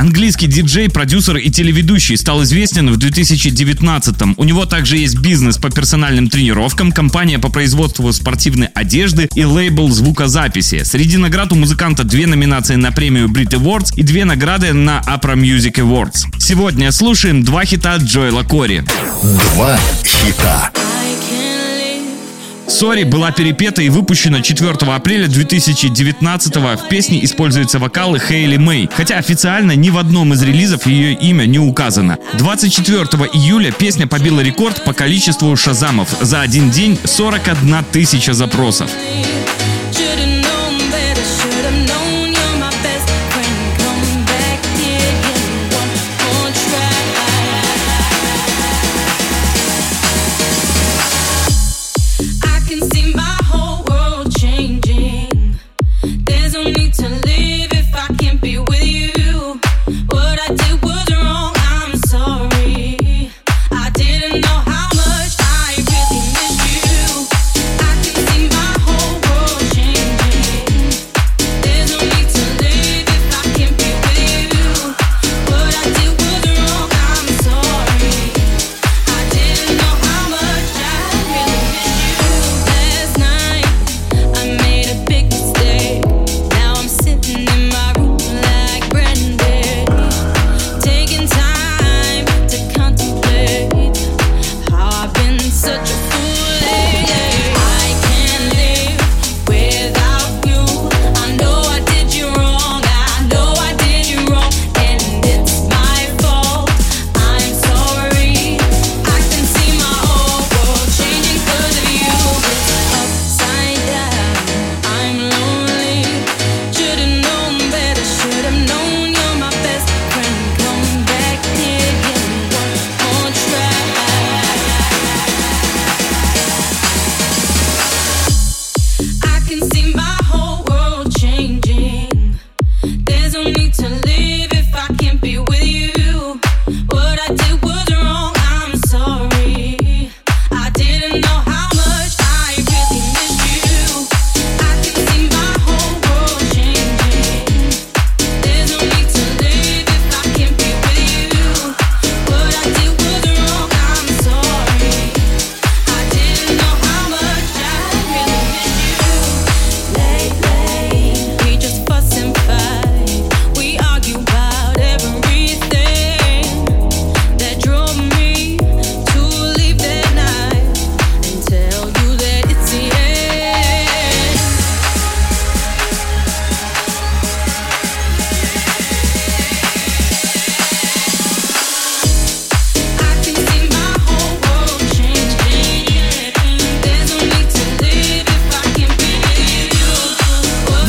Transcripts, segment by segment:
Английский диджей, продюсер и телеведущий стал известен в 2019-м. У него также есть бизнес по персональным тренировкам, компания по производству спортивной одежды и лейбл звукозаписи. Среди наград у музыканта две номинации на премию Brit Awards и две награды на Opera Music Awards. Сегодня слушаем два хита Джоэла Кори. Два хита. Сори была перепета и выпущена 4 апреля 2019 В песне используются вокалы Хейли Мэй, хотя официально ни в одном из релизов ее имя не указано. 24 июля песня побила рекорд по количеству шазамов. За один день 41 тысяча запросов.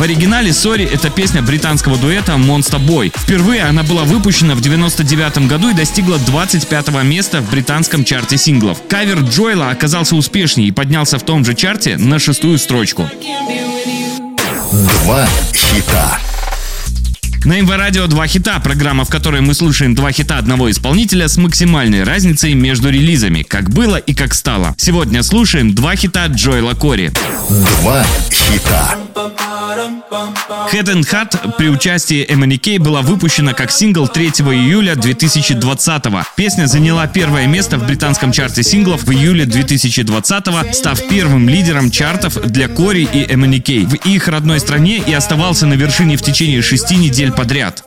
В оригинале «Sorry» — это песня британского дуэта Monsta Boy. Впервые она была выпущена в 99 году и достигла 25 места в британском чарте синглов. Кавер Джоэла оказался успешнее и поднялся в том же чарте на шестую строчку. Два хита. На МВ Радио два хита, программа, в которой мы слушаем два хита одного исполнителя с максимальной разницей между релизами, как было и как стало. Сегодня слушаем два хита Джоэла Кори. Два хита. Head and Heart при участии MNK была выпущена как сингл 3 июля 2020 Песня заняла первое место в британском чарте синглов в июле 2020 став первым лидером чартов для Кори и MNK в их родной стране и оставался на вершине в течение шести недель подряд.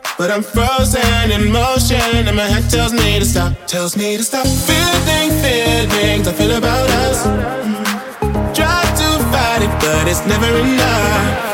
But it's never enough.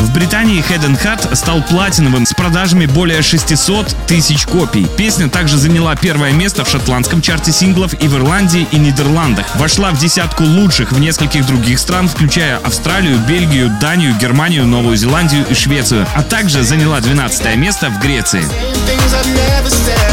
В Британии Head and Heart стал платиновым с продажами более 600 тысяч копий. Песня также заняла первое место в шотландском чарте синглов и в Ирландии и Нидерландах. Вошла в десятку лучших в нескольких других стран, включая Австралию, Бельгию, Данию, Германию, Новую Зеландию и Швецию, а также заняла 12 место в Греции.